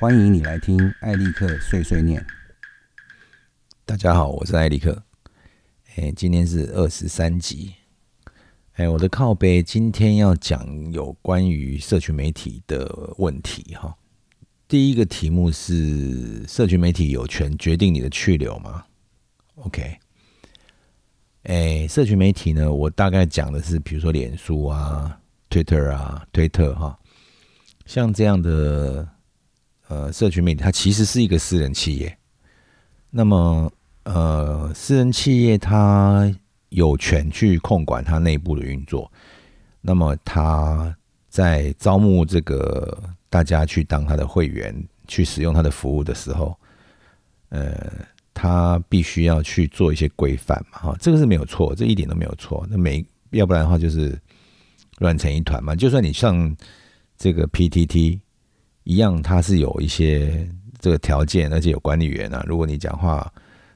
欢迎你来听艾利克碎碎念。大家好，我是艾利克。哎，今天是二十三集。哎，我的靠背今天要讲有关于社群媒体的问题哈。第一个题目是：社群媒体有权决定你的去留吗？OK。哎，社群媒体呢，我大概讲的是，比如说脸书啊、Twitter 啊、推特哈，像这样的。呃，社群媒体它其实是一个私人企业，那么呃，私人企业它有权去控管它内部的运作，那么他在招募这个大家去当他的会员，去使用他的服务的时候，呃，他必须要去做一些规范嘛，哈，这个是没有错，这一点都没有错。那没要不然的话就是乱成一团嘛。就算你上这个 PTT。一样，它是有一些这个条件，而且有管理员啊。如果你讲话，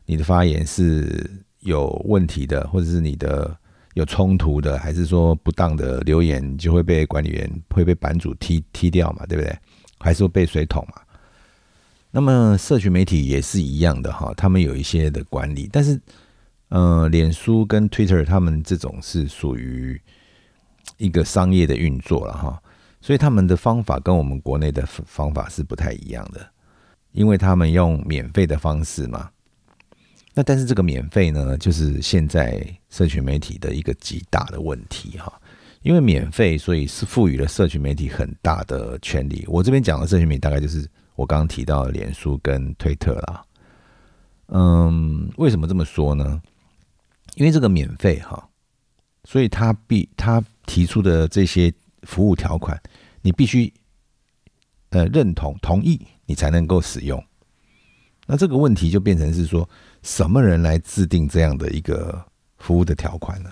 你的发言是有问题的，或者是你的有冲突的，还是说不当的留言，就会被管理员会被版主踢踢掉嘛，对不对？还是会被水桶嘛？那么社群媒体也是一样的哈，他们有一些的管理，但是呃，脸书跟 Twitter 他们这种是属于一个商业的运作了哈。所以他们的方法跟我们国内的方法是不太一样的，因为他们用免费的方式嘛。那但是这个免费呢，就是现在社群媒体的一个极大的问题哈。因为免费，所以是赋予了社群媒体很大的权利。我这边讲的社群媒体，大概就是我刚刚提到的脸书跟推特啦。嗯，为什么这么说呢？因为这个免费哈，所以他必他提出的这些。服务条款，你必须呃认同同意，你才能够使用。那这个问题就变成是说，什么人来制定这样的一个服务的条款呢？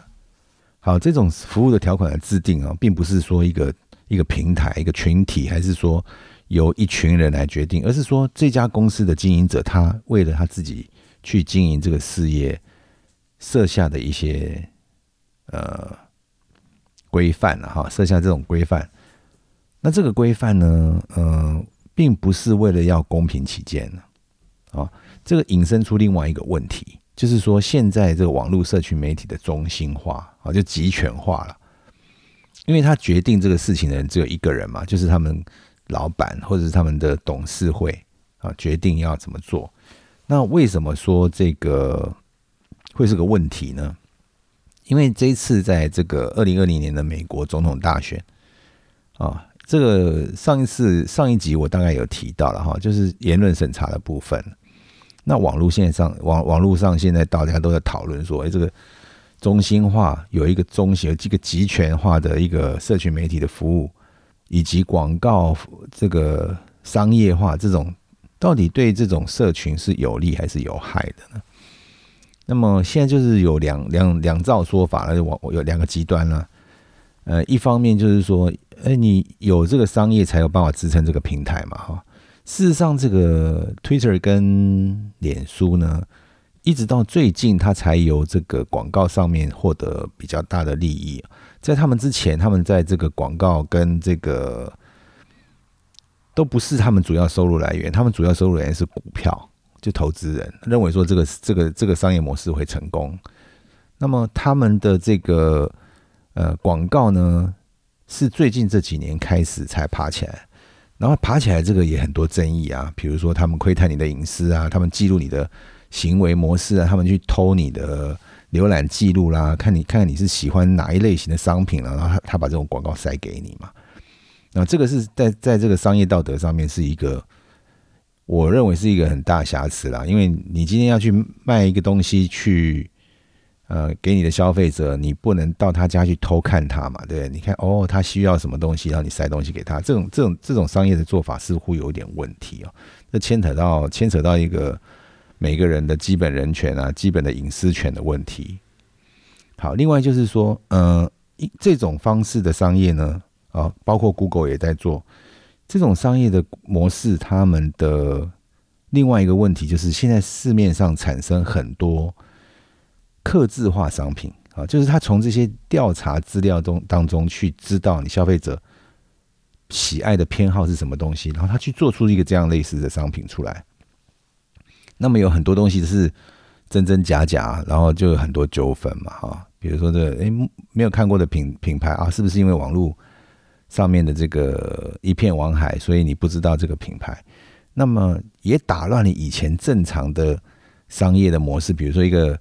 好，这种服务的条款的制定啊，并不是说一个一个平台、一个群体，还是说由一群人来决定，而是说这家公司的经营者，他为了他自己去经营这个事业，设下的一些呃。规范了哈，设下这种规范，那这个规范呢，呃，并不是为了要公平起见的啊。这个引申出另外一个问题，就是说现在这个网络社群媒体的中心化啊，就集权化了，因为他决定这个事情的人只有一个人嘛，就是他们老板或者是他们的董事会啊，决定要怎么做。那为什么说这个会是个问题呢？因为这一次在这个二零二零年的美国总统大选啊，这个上一次上一集我大概有提到了哈，就是言论审查的部分。那网络线上网网络上现在大家都在讨论说，哎，这个中心化有一个中心，有这个集权化的一个社群媒体的服务，以及广告这个商业化这种，到底对这种社群是有利还是有害的呢？那么现在就是有两两两造说法了，我我有两个极端了。呃，一方面就是说，哎，你有这个商业才有办法支撑这个平台嘛，哈。事实上，这个 Twitter 跟脸书呢，一直到最近，它才由这个广告上面获得比较大的利益。在他们之前，他们在这个广告跟这个都不是他们主要收入来源，他们主要收入来源是股票。就投资人认为说这个这个这个商业模式会成功，那么他们的这个呃广告呢，是最近这几年开始才爬起来，然后爬起来这个也很多争议啊，比如说他们窥探你的隐私啊，他们记录你的行为模式啊，他们去偷你的浏览记录啦，看你看看你是喜欢哪一类型的商品了，然后他他把这种广告塞给你嘛，那这个是在在这个商业道德上面是一个。我认为是一个很大瑕疵啦，因为你今天要去卖一个东西去，呃，给你的消费者，你不能到他家去偷看他嘛，对？你看，哦，他需要什么东西，让你塞东西给他，这种这种这种商业的做法似乎有点问题哦。这牵扯到牵扯到一个每个人的基本人权啊、基本的隐私权的问题。好，另外就是说，嗯，这种方式的商业呢，啊，包括 Google 也在做。这种商业的模式，他们的另外一个问题就是，现在市面上产生很多刻字化商品啊，就是他从这些调查资料中当中去知道你消费者喜爱的偏好是什么东西，然后他去做出一个这样类似的商品出来。那么有很多东西是真真假假，然后就有很多纠纷嘛，哈。比如说这诶没有看过的品品牌啊，是不是因为网络上面的这个一片网海，所以你不知道这个品牌？那么也打乱了以前正常的商业的模式。比如说一个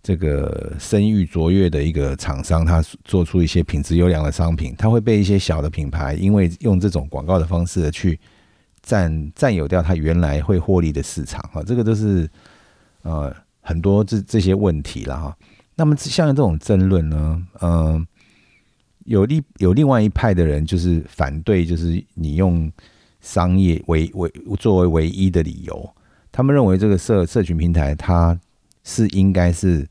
这个声誉卓越的一个厂商，他做出一些品质优良的商品，他会被一些小的品牌因为用这种广告的方式去占占有掉他原来会获利的市场哈。这个都是呃很多这这些问题了哈。那么像这种争论呢，嗯，有另有另外一派的人就是反对，就是你用商业为为作为唯一的理由，他们认为这个社社群平台它是应该是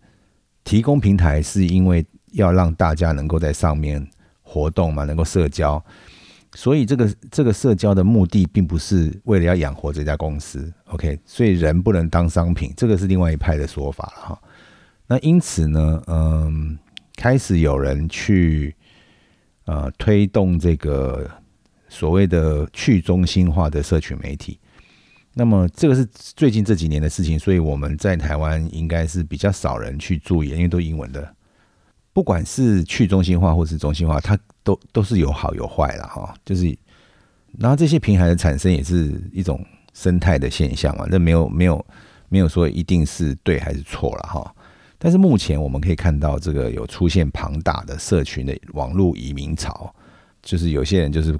提供平台，是因为要让大家能够在上面活动嘛，能够社交，所以这个这个社交的目的并不是为了要养活这家公司，OK，所以人不能当商品，这个是另外一派的说法了哈。那因此呢，嗯，开始有人去呃推动这个所谓的去中心化的社群媒体。那么这个是最近这几年的事情，所以我们在台湾应该是比较少人去注意，因为都英文的。不管是去中心化或是中心化，它都都是有好有坏了哈。就是，然后这些平台的产生也是一种生态的现象嘛，那没有没有没有说一定是对还是错了哈。但是目前我们可以看到，这个有出现庞大的社群的网络移民潮，就是有些人就是，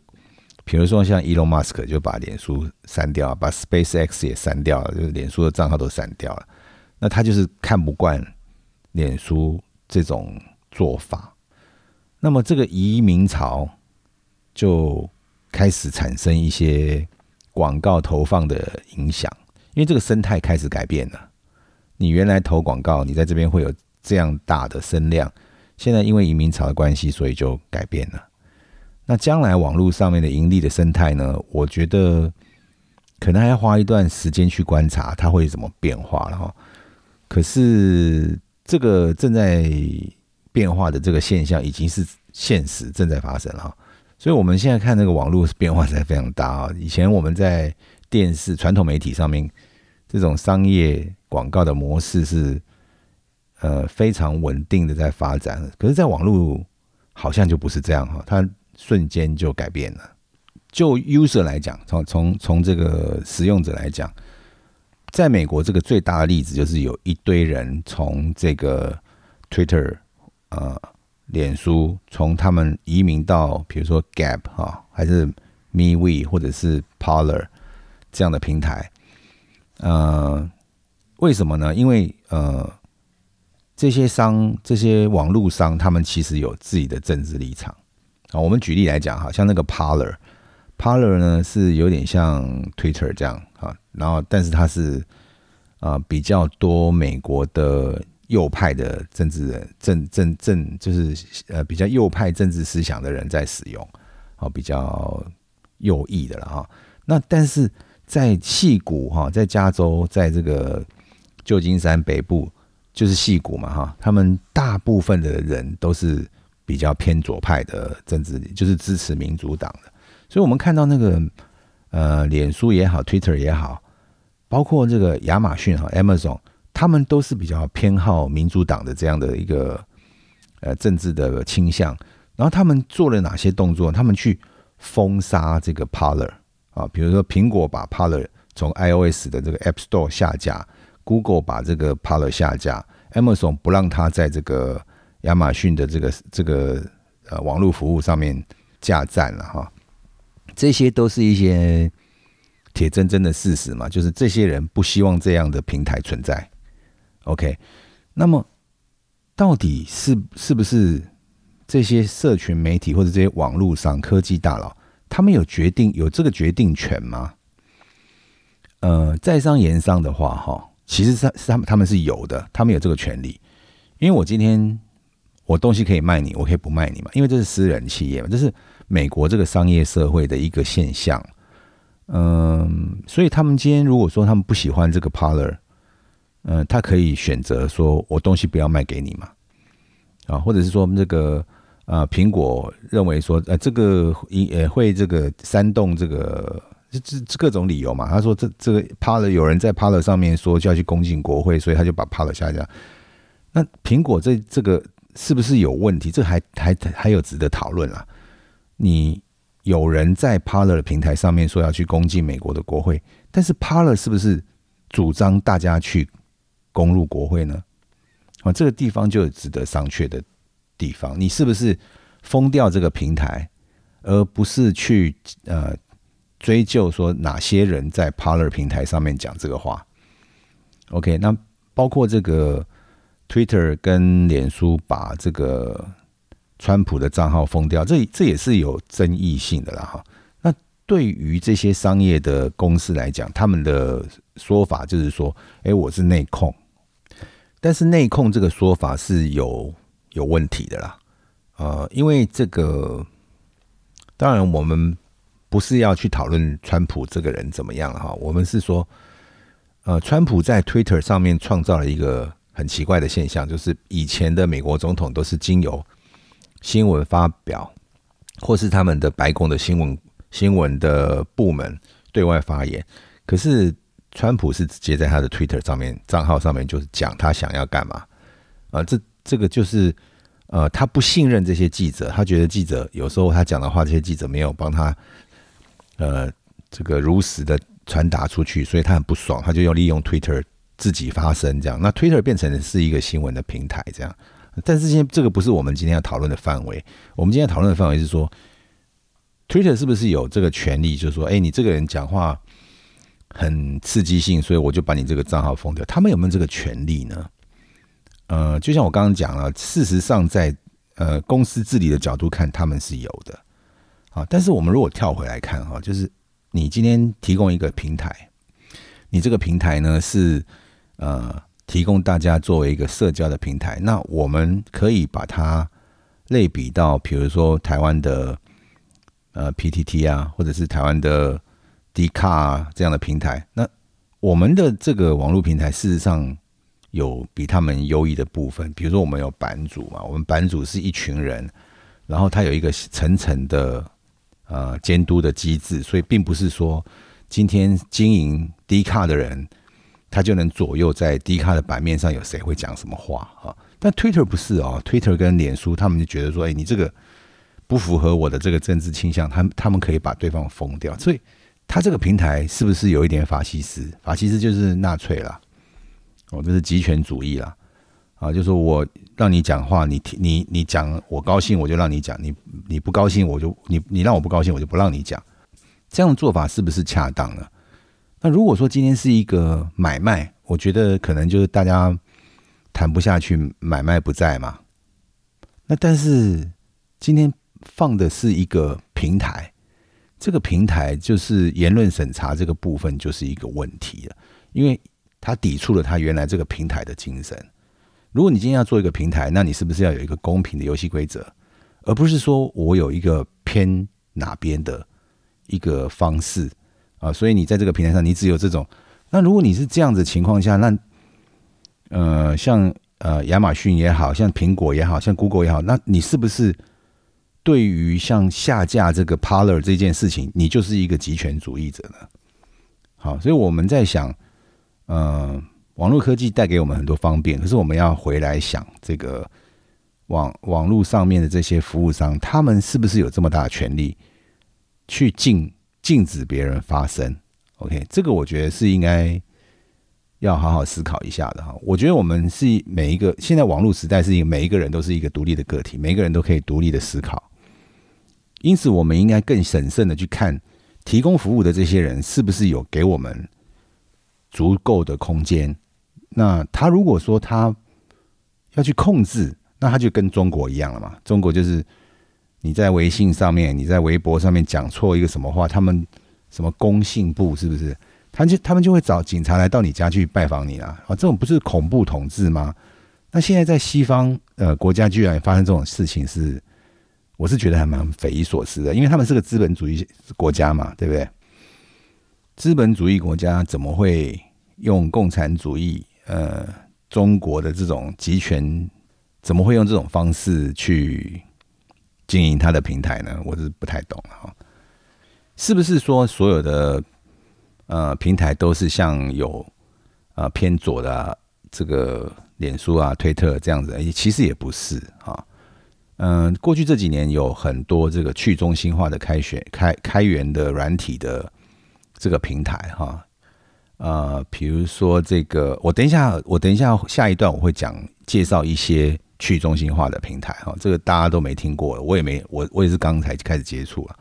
比如说像 Elon Musk 就把脸书删掉，把 SpaceX 也删掉了，就是脸书的账号都删掉了。那他就是看不惯脸书这种做法，那么这个移民潮就开始产生一些广告投放的影响，因为这个生态开始改变了。你原来投广告，你在这边会有这样大的声量，现在因为移民潮的关系，所以就改变了。那将来网络上面的盈利的生态呢？我觉得可能还要花一段时间去观察它会怎么变化了哈。可是这个正在变化的这个现象已经是现实正在发生了，所以我们现在看那个网络变化才非常大啊。以前我们在电视传统媒体上面这种商业。广告的模式是呃非常稳定的在发展，可是，在网络好像就不是这样哈，它瞬间就改变了。就 user 来讲，从从从这个使用者来讲，在美国这个最大的例子就是有一堆人从这个 Twitter 呃脸书，从他们移民到比如说 Gap 哈，还是 MeWe 或者是 Parler 这样的平台，呃。为什么呢？因为呃，这些商、这些网络商，他们其实有自己的政治立场啊。我们举例来讲，哈，像那个 Parler，Parler 呢是有点像 Twitter 这样啊，然后但是它是啊比较多美国的右派的政治人、政政政，就是呃比较右派政治思想的人在使用，啊，比较右翼的了哈。那但是在戏谷哈，在加州，在这个旧金山北部就是戏谷嘛，哈，他们大部分的人都是比较偏左派的政治，就是支持民主党的。所以，我们看到那个呃，脸书也好，Twitter 也好，包括这个亚马逊哈，Amazon，他们都是比较偏好民主党的这样的一个呃政治的倾向。然后，他们做了哪些动作？他们去封杀这个 Parler 啊，比如说苹果把 Parler 从 iOS 的这个 App Store 下架。Google 把这个 Paler 下架，Amazon 不让它在这个亚马逊的这个这个呃网络服务上面架站了哈，这些都是一些铁铮铮的事实嘛，就是这些人不希望这样的平台存在。OK，那么到底是是不是这些社群媒体或者这些网络上科技大佬，他们有决定有这个决定权吗？呃，在商言商的话，哈。其实是是他们他们是有的，他们有这个权利。因为我今天我东西可以卖你，我可以不卖你嘛，因为这是私人企业嘛，这是美国这个商业社会的一个现象。嗯，所以他们今天如果说他们不喜欢这个 Parler，嗯，他可以选择说我东西不要卖给你嘛，啊，或者是说这个呃，苹果认为说，呃，这个也会这个煽动这个这这各种理由嘛。他说这这个 p a l 有人在 p a l 上面说就要去攻进国会，所以他就把 p a l 下架。那苹果这这个是不是有问题？这还还还有值得讨论啊。你有人在 p a l 的平台上面说要去攻进美国的国会，但是 p a l 是不是主张大家去攻入国会呢？啊，这个地方就有值得商榷的地方。你是不是封掉这个平台，而不是去呃追究说哪些人在 Parler 平台上面讲这个话？OK，那包括这个 Twitter 跟脸书把这个川普的账号封掉，这这也是有争议性的啦哈。那对于这些商业的公司来讲，他们的说法就是说，哎，我是内控。但是内控这个说法是有有问题的啦，呃，因为这个当然我们不是要去讨论川普这个人怎么样哈，我们是说，呃，川普在 Twitter 上面创造了一个很奇怪的现象，就是以前的美国总统都是经由新闻发表或是他们的白宫的新闻新闻的部门对外发言，可是。川普是直接在他的 Twitter 上面账号上面就是讲他想要干嘛啊？这这个就是呃，他不信任这些记者，他觉得记者有时候他讲的话，这些记者没有帮他呃这个如实的传达出去，所以他很不爽，他就要利用 Twitter 自己发声，这样那 Twitter 变成是一个新闻的平台，这样。但是今天这个不是我们今天要讨论的范围，我们今天讨论的范围是说 Twitter 是不是有这个权利，就是说，哎，你这个人讲话。很刺激性，所以我就把你这个账号封掉。他们有没有这个权利呢？呃，就像我刚刚讲了，事实上在呃公司治理的角度看，他们是有的。啊，但是我们如果跳回来看哈，就是你今天提供一个平台，你这个平台呢是呃提供大家作为一个社交的平台，那我们可以把它类比到，比如说台湾的呃 PTT 啊，或者是台湾的。迪卡这样的平台，那我们的这个网络平台事实上有比他们优异的部分，比如说我们有版主嘛，我们版主是一群人，然后他有一个层层的呃监督的机制，所以并不是说今天经营低卡的人，他就能左右在低卡的版面上有谁会讲什么话啊？但 Twitter 不是哦，Twitter 跟脸书他们就觉得说，哎，你这个不符合我的这个政治倾向，他他们可以把对方封掉，所以。他这个平台是不是有一点法西斯？法西斯就是纳粹啦，哦，这是极权主义啦，啊，就是我让你讲话，你听你你讲，我高兴我就让你讲，你你不高兴我就你你让我不高兴我就不让你讲，这样的做法是不是恰当呢？那如果说今天是一个买卖，我觉得可能就是大家谈不下去，买卖不在嘛。那但是今天放的是一个平台。这个平台就是言论审查这个部分就是一个问题了，因为它抵触了它原来这个平台的精神。如果你今天要做一个平台，那你是不是要有一个公平的游戏规则，而不是说我有一个偏哪边的一个方式啊？所以你在这个平台上，你只有这种。那如果你是这样子情况下，那呃，像呃亚马逊也好像苹果也好像 Google 也好，那你是不是？对于像下架这个 Parler 这件事情，你就是一个极权主义者呢？好，所以我们在想，呃，网络科技带给我们很多方便，可是我们要回来想，这个网网络上面的这些服务商，他们是不是有这么大的权利去禁禁止别人发声？OK，这个我觉得是应该要好好思考一下的哈。我觉得我们是每一个现在网络时代是一个每一个人都是一个独立的个体，每一个人都可以独立的思考。因此，我们应该更审慎的去看提供服务的这些人是不是有给我们足够的空间。那他如果说他要去控制，那他就跟中国一样了嘛？中国就是你在微信上面、你在微博上面讲错一个什么话，他们什么工信部是不是？他就他们就会找警察来到你家去拜访你啊！啊，这种不是恐怖统治吗？那现在在西方呃国家居然发生这种事情是？我是觉得还蛮匪夷所思的，因为他们是个资本主义国家嘛，对不对？资本主义国家怎么会用共产主义？呃，中国的这种集权怎么会用这种方式去经营他的平台呢？我是不太懂哈。是不是说所有的呃平台都是像有啊偏左的这个脸书啊、推特这样子？其实也不是啊。嗯，过去这几年有很多这个去中心化的开选开开源的软体的这个平台哈。呃，比如说这个，我等一下，我等一下下一段我会讲介绍一些去中心化的平台哈。这个大家都没听过，我也没我我也是刚才开始接触了。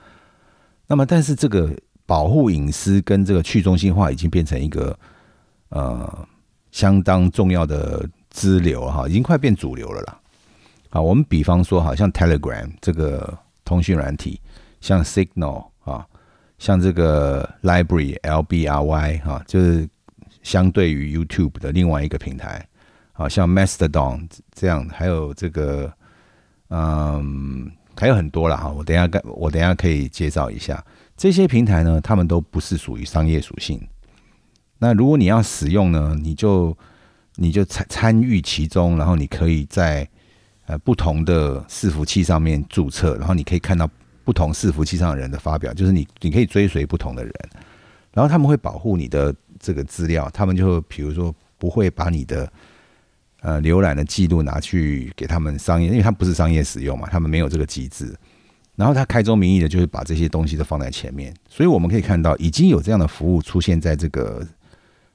那么，但是这个保护隐私跟这个去中心化已经变成一个呃相当重要的支流哈，已经快变主流了啦。啊，我们比方说，好像 Telegram 这个通讯软体，像 Signal 啊，像这个 Library L B R Y 哈，就是相对于 YouTube 的另外一个平台，啊，像 Mastodon 这样，还有这个嗯。还有很多了哈，我等下跟我等下可以介绍一下这些平台呢，他们都不是属于商业属性。那如果你要使用呢，你就你就参参与其中，然后你可以在呃不同的伺服器上面注册，然后你可以看到不同伺服器上的人的发表，就是你你可以追随不同的人，然后他们会保护你的这个资料，他们就比如说不会把你的。呃，浏览的记录拿去给他们商业，因为他不是商业使用嘛，他们没有这个机制。然后他开宗明义的，就是把这些东西都放在前面。所以我们可以看到，已经有这样的服务出现在这个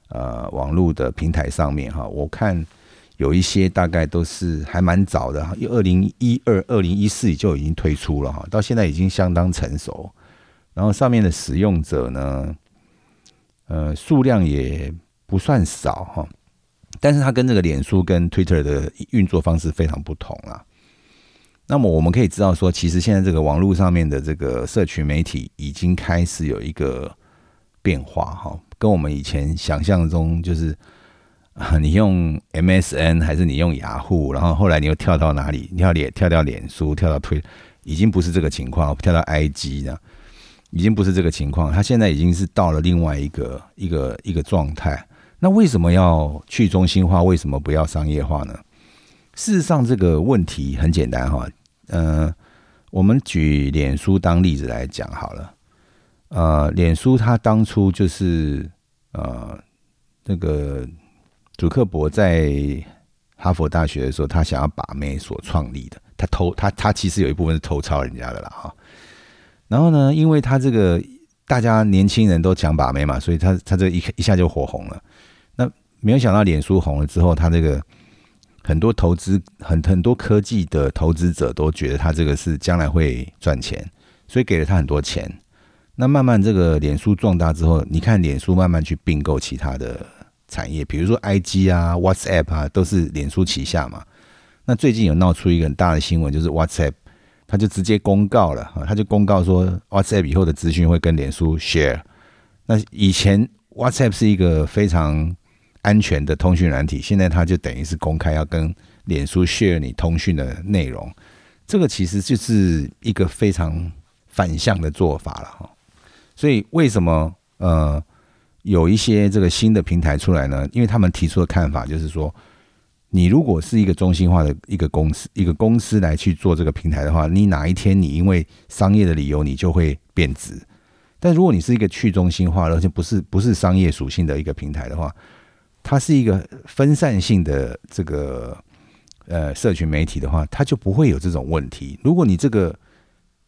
呃网络的平台上面哈。我看有一些大概都是还蛮早的，二零一二、二零一四就已经推出了哈，到现在已经相当成熟。然后上面的使用者呢，呃，数量也不算少哈。但是它跟这个脸书跟 Twitter 的运作方式非常不同啊。那么我们可以知道说，其实现在这个网络上面的这个社群媒体已经开始有一个变化哈，跟我们以前想象中就是 你用 MSN 还是你用雅虎，然后后来你又跳到哪里？跳脸跳到脸书，跳到推，已经不是这个情况，跳到 IG 呢，已经不是这个情况。它现在已经是到了另外一个一个一个状态。那为什么要去中心化？为什么不要商业化呢？事实上，这个问题很简单哈。呃，我们举脸书当例子来讲好了。呃，脸书它当初就是呃，那个祖克伯在哈佛大学的时候，他想要把妹所创立的。他偷他他其实有一部分是偷抄人家的啦哈。然后呢，因为他这个大家年轻人都讲把妹嘛，所以他他这一一下就火红了。那没有想到脸书红了之后，他这个很多投资很很多科技的投资者都觉得他这个是将来会赚钱，所以给了他很多钱。那慢慢这个脸书壮大之后，你看脸书慢慢去并购其他的产业，比如说 IG 啊、WhatsApp 啊，都是脸书旗下嘛。那最近有闹出一个很大的新闻，就是 WhatsApp，他就直接公告了他就公告说 WhatsApp 以后的资讯会跟脸书 share。那以前 WhatsApp 是一个非常安全的通讯软体，现在它就等于是公开要跟脸书 share 你通讯的内容，这个其实就是一个非常反向的做法了哈。所以为什么呃有一些这个新的平台出来呢？因为他们提出的看法就是说，你如果是一个中心化的一个公司，一个公司来去做这个平台的话，你哪一天你因为商业的理由你就会变质。但如果你是一个去中心化而且不是不是商业属性的一个平台的话，它是一个分散性的这个呃社群媒体的话，它就不会有这种问题。如果你这个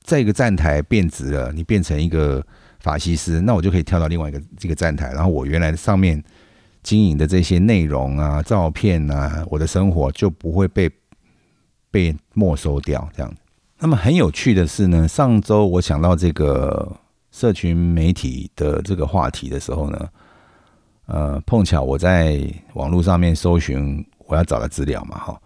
在一个站台变质了，你变成一个法西斯，那我就可以跳到另外一个这个站台，然后我原来上面经营的这些内容啊、照片啊，我的生活就不会被被没收掉。这样，那么很有趣的是呢，上周我想到这个社群媒体的这个话题的时候呢。呃，碰巧我在网络上面搜寻我要找的资料嘛，哈，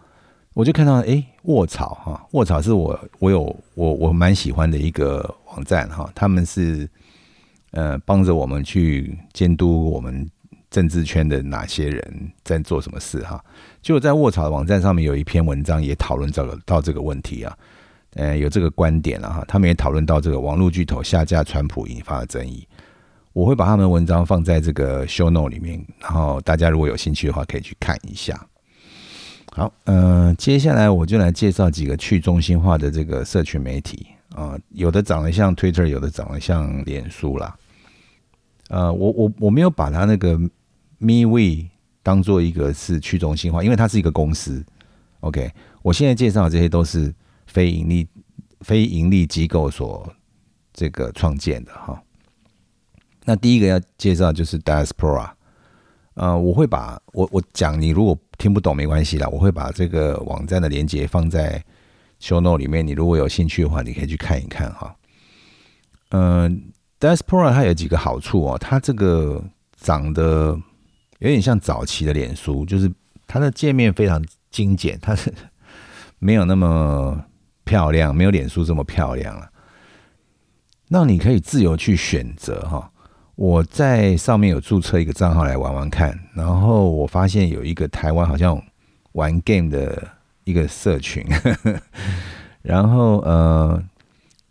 我就看到哎，卧槽哈，卧槽是我我有我我蛮喜欢的一个网站哈，他们是呃帮着我们去监督我们政治圈的哪些人在做什么事哈，就在卧槽的网站上面有一篇文章也讨论这个到这个问题啊，呃，有这个观点了哈，他们也讨论到这个网络巨头下架川普引发的争议。我会把他们的文章放在这个 show note 里面，然后大家如果有兴趣的话，可以去看一下。好，呃，接下来我就来介绍几个去中心化的这个社群媒体啊，有的长得像 Twitter，有的长得像脸书啦。呃，我我我没有把它那个 MeWe 当做一个是去中心化，因为它是一个公司。OK，我现在介绍的这些都是非盈利非盈利机构所这个创建的哈。那第一个要介绍就是 Diaspora，呃，我会把我我讲你如果听不懂没关系啦，我会把这个网站的链接放在 show no 里面，你如果有兴趣的话，你可以去看一看哈。嗯，Diaspora 它有几个好处哦，它这个长得有点像早期的脸书，就是它的界面非常精简，它是没有那么漂亮，没有脸书这么漂亮了。那你可以自由去选择哈。我在上面有注册一个账号来玩玩看，然后我发现有一个台湾好像玩 game 的一个社群，然后呃，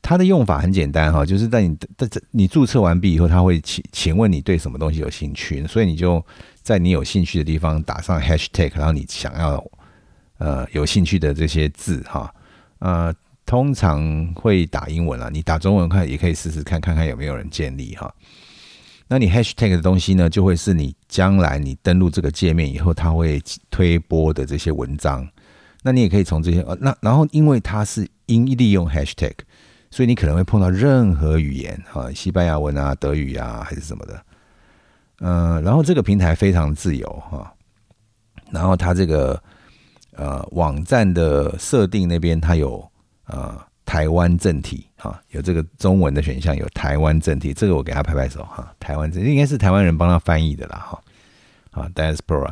它的用法很简单哈，就是在你在你注册完毕以后，他会请请问你对什么东西有兴趣，所以你就在你有兴趣的地方打上 hashtag，然后你想要呃有兴趣的这些字哈，呃，通常会打英文啊，你打中文看也可以试试看看看有没有人建立哈。那你 hashtag 的东西呢，就会是你将来你登录这个界面以后，它会推播的这些文章。那你也可以从这些呃，那然后因为它是因利用 hashtag，所以你可能会碰到任何语言哈，西班牙文啊、德语啊还是什么的。嗯，然后这个平台非常自由哈，然后它这个呃网站的设定那边它有呃。台湾正体哈，有这个中文的选项，有台湾正体，这个我给他拍拍手哈。台湾正应该是台湾人帮他翻译的啦哈。啊，diaspora，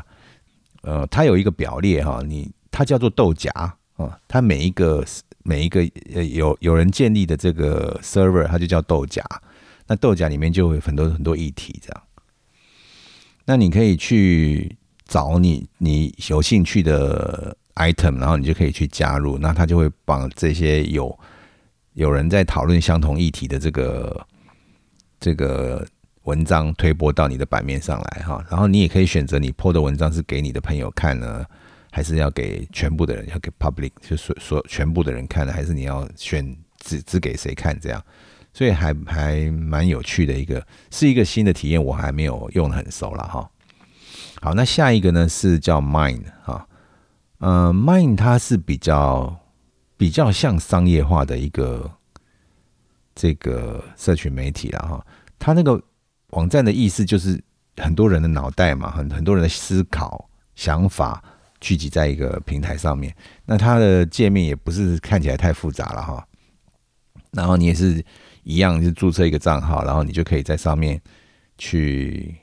呃，它有一个表列哈，你它叫做豆荚啊，它每一个每一个呃有有人建立的这个 server，它就叫豆荚。那豆荚里面就会很多很多议题这样。那你可以去找你你有兴趣的。item，然后你就可以去加入，那他就会把这些有有人在讨论相同议题的这个这个文章推播到你的版面上来哈。然后你也可以选择你 po 的文章是给你的朋友看呢，还是要给全部的人，要给 public，就所所全部的人看呢，还是你要选只只给谁看这样？所以还还蛮有趣的一个，是一个新的体验，我还没有用的很熟了哈。好，那下一个呢是叫 Mind 哈。呃，Mind 它是比较比较像商业化的一个这个社群媒体了哈。它那个网站的意思就是很多人的脑袋嘛，很很多人的思考想法聚集在一个平台上面。那它的界面也不是看起来太复杂了哈。然后你也是一样，就注册一个账号，然后你就可以在上面去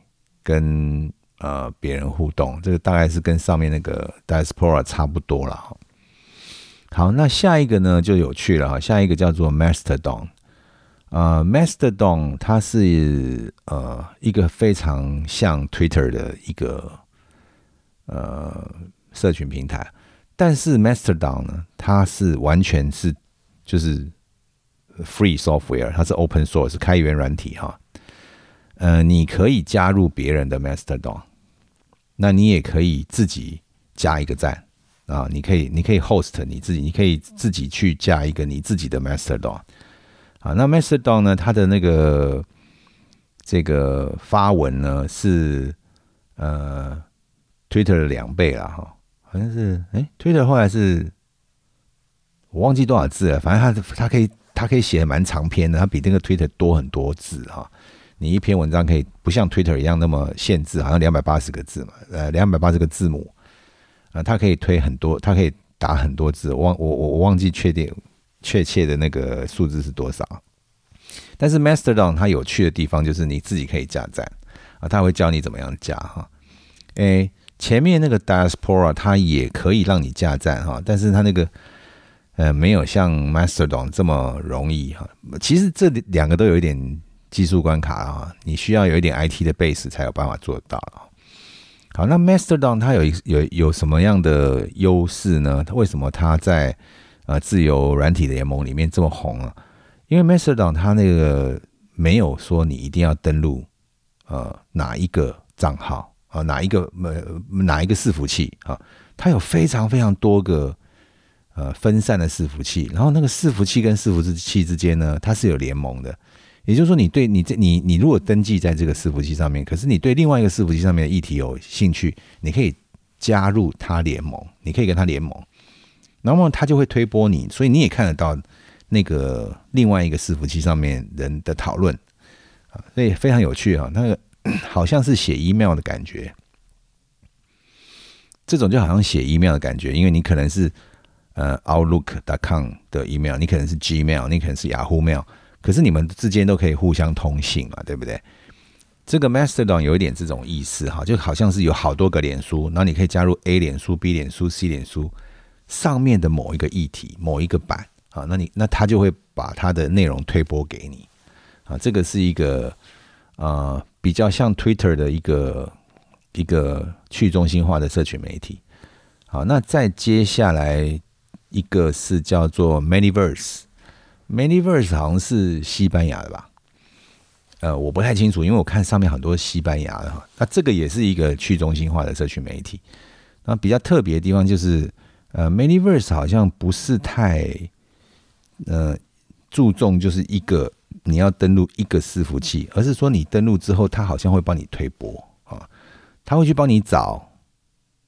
跟。呃，别人互动，这个大概是跟上面那个 Diaspora 差不多了哈。好，那下一个呢就有趣了哈，下一个叫做 Mastodon。呃，Mastodon 它是呃一个非常像 Twitter 的一个呃社群平台，但是 Mastodon 呢，它是完全是就是 free software，它是 open source 是开源软体哈。呃，你可以加入别人的 Mastodon。那你也可以自己加一个站啊，你可以你可以 host 你自己，你可以自己去加一个你自己的 Mastodon 啊。那 Mastodon 呢，它的那个这个发文呢是呃 Twitter 的两倍了哈，好像是哎 Twitter 后来是我忘记多少字了，反正它它可以它可以写的蛮长篇的，它比那个 Twitter 多很多字哈。你一篇文章可以不像 Twitter 一样那么限制，好像两百八十个字嘛，呃，两百八十个字母，啊，它可以推很多，它可以打很多字，忘我我我忘记确定确切的那个数字是多少。但是 Mastodon 它有趣的地方就是你自己可以加赞啊，他会教你怎么样加哈。诶，前面那个 Diaspora 它也可以让你加站哈，但是它那个呃没有像 Mastodon 这么容易哈。其实这两个都有一点。技术关卡啊，你需要有一点 IT 的 base 才有办法做到。好，那 Mastodon 它有有有什么样的优势呢？它为什么它在呃自由软体联盟里面这么红啊？因为 Mastodon 它那个没有说你一定要登录呃哪一个账号啊，哪一个呃哪一个伺服器啊，它有非常非常多个呃分散的伺服器，然后那个伺服器跟伺服器之间呢，它是有联盟的。也就是说，你对你这你你如果登记在这个伺服器上面，可是你对另外一个伺服器上面的议题有兴趣，你可以加入它联盟，你可以跟它联盟，然后它就会推波你，所以你也看得到那个另外一个伺服器上面人的讨论。啊，所以非常有趣啊，那个 好像是写 email 的感觉，这种就好像写 email 的感觉，因为你可能是呃 Outlook.com 的 email，你可能是 Gmail，你可能是 Yahoo Mail。可是你们之间都可以互相通信嘛，对不对？这个 Mastodon 有一点这种意思哈，就好像是有好多个脸书，然后你可以加入 A 脸书、B 脸书、C 脸书上面的某一个议题、某一个版啊，那你那他就会把他的内容推播给你啊。这个是一个呃比较像 Twitter 的一个一个去中心化的社群媒体。好，那再接下来一个是叫做 Manyverse。Manyverse 好像是西班牙的吧？呃，我不太清楚，因为我看上面很多西班牙的哈。那这个也是一个去中心化的社群媒体。那比较特别的地方就是，呃，Manyverse 好像不是太呃注重就是一个你要登录一个伺服器，而是说你登录之后，它好像会帮你推播啊，他会去帮你找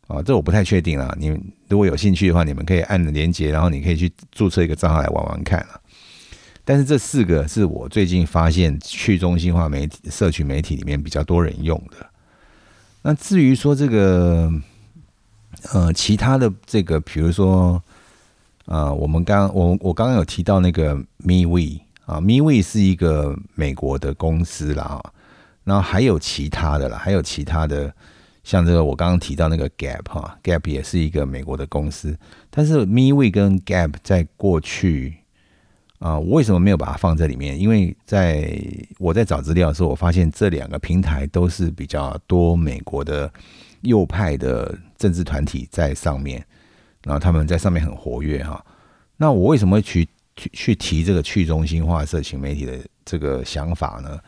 啊，这我不太确定啊。你如果有兴趣的话，你们可以按连接，然后你可以去注册一个账号来玩玩看啊。但是这四个是我最近发现去中心化媒体、社群媒体里面比较多人用的。那至于说这个，呃，其他的这个，比如说，呃，我们刚我我刚刚有提到那个 MeWe 啊，MeWe 是一个美国的公司啦，啊然后还有其他的啦，还有其他的，像这个我刚刚提到那个 Gap 哈，Gap 也是一个美国的公司，但是 MeWe 跟 Gap 在过去。啊，我为什么没有把它放在里面？因为在我在找资料的时候，我发现这两个平台都是比较多美国的右派的政治团体在上面，然后他们在上面很活跃哈。那我为什么会去去去提这个去中心化社群媒体的这个想法呢？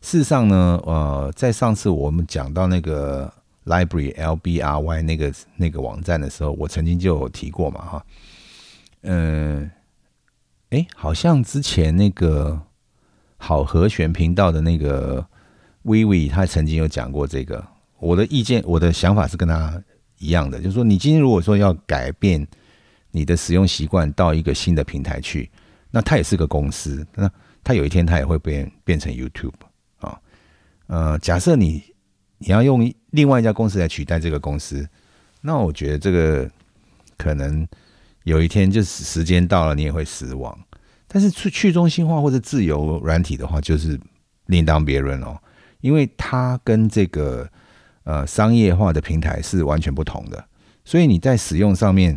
事实上呢，呃，在上次我们讲到那个 Library L B R Y 那个那个网站的时候，我曾经就有提过嘛哈，嗯。哎，好像之前那个好和弦频道的那个微微，他曾经有讲过这个。我的意见，我的想法是跟他一样的，就是说，你今天如果说要改变你的使用习惯到一个新的平台去，那它也是个公司，那它有一天它也会变变成 YouTube 啊。呃，假设你你要用另外一家公司来取代这个公司，那我觉得这个可能。有一天，就是时间到了，你也会失望。但是去去中心化或者自由软体的话，就是另当别论哦，因为它跟这个呃商业化的平台是完全不同的。所以你在使用上面，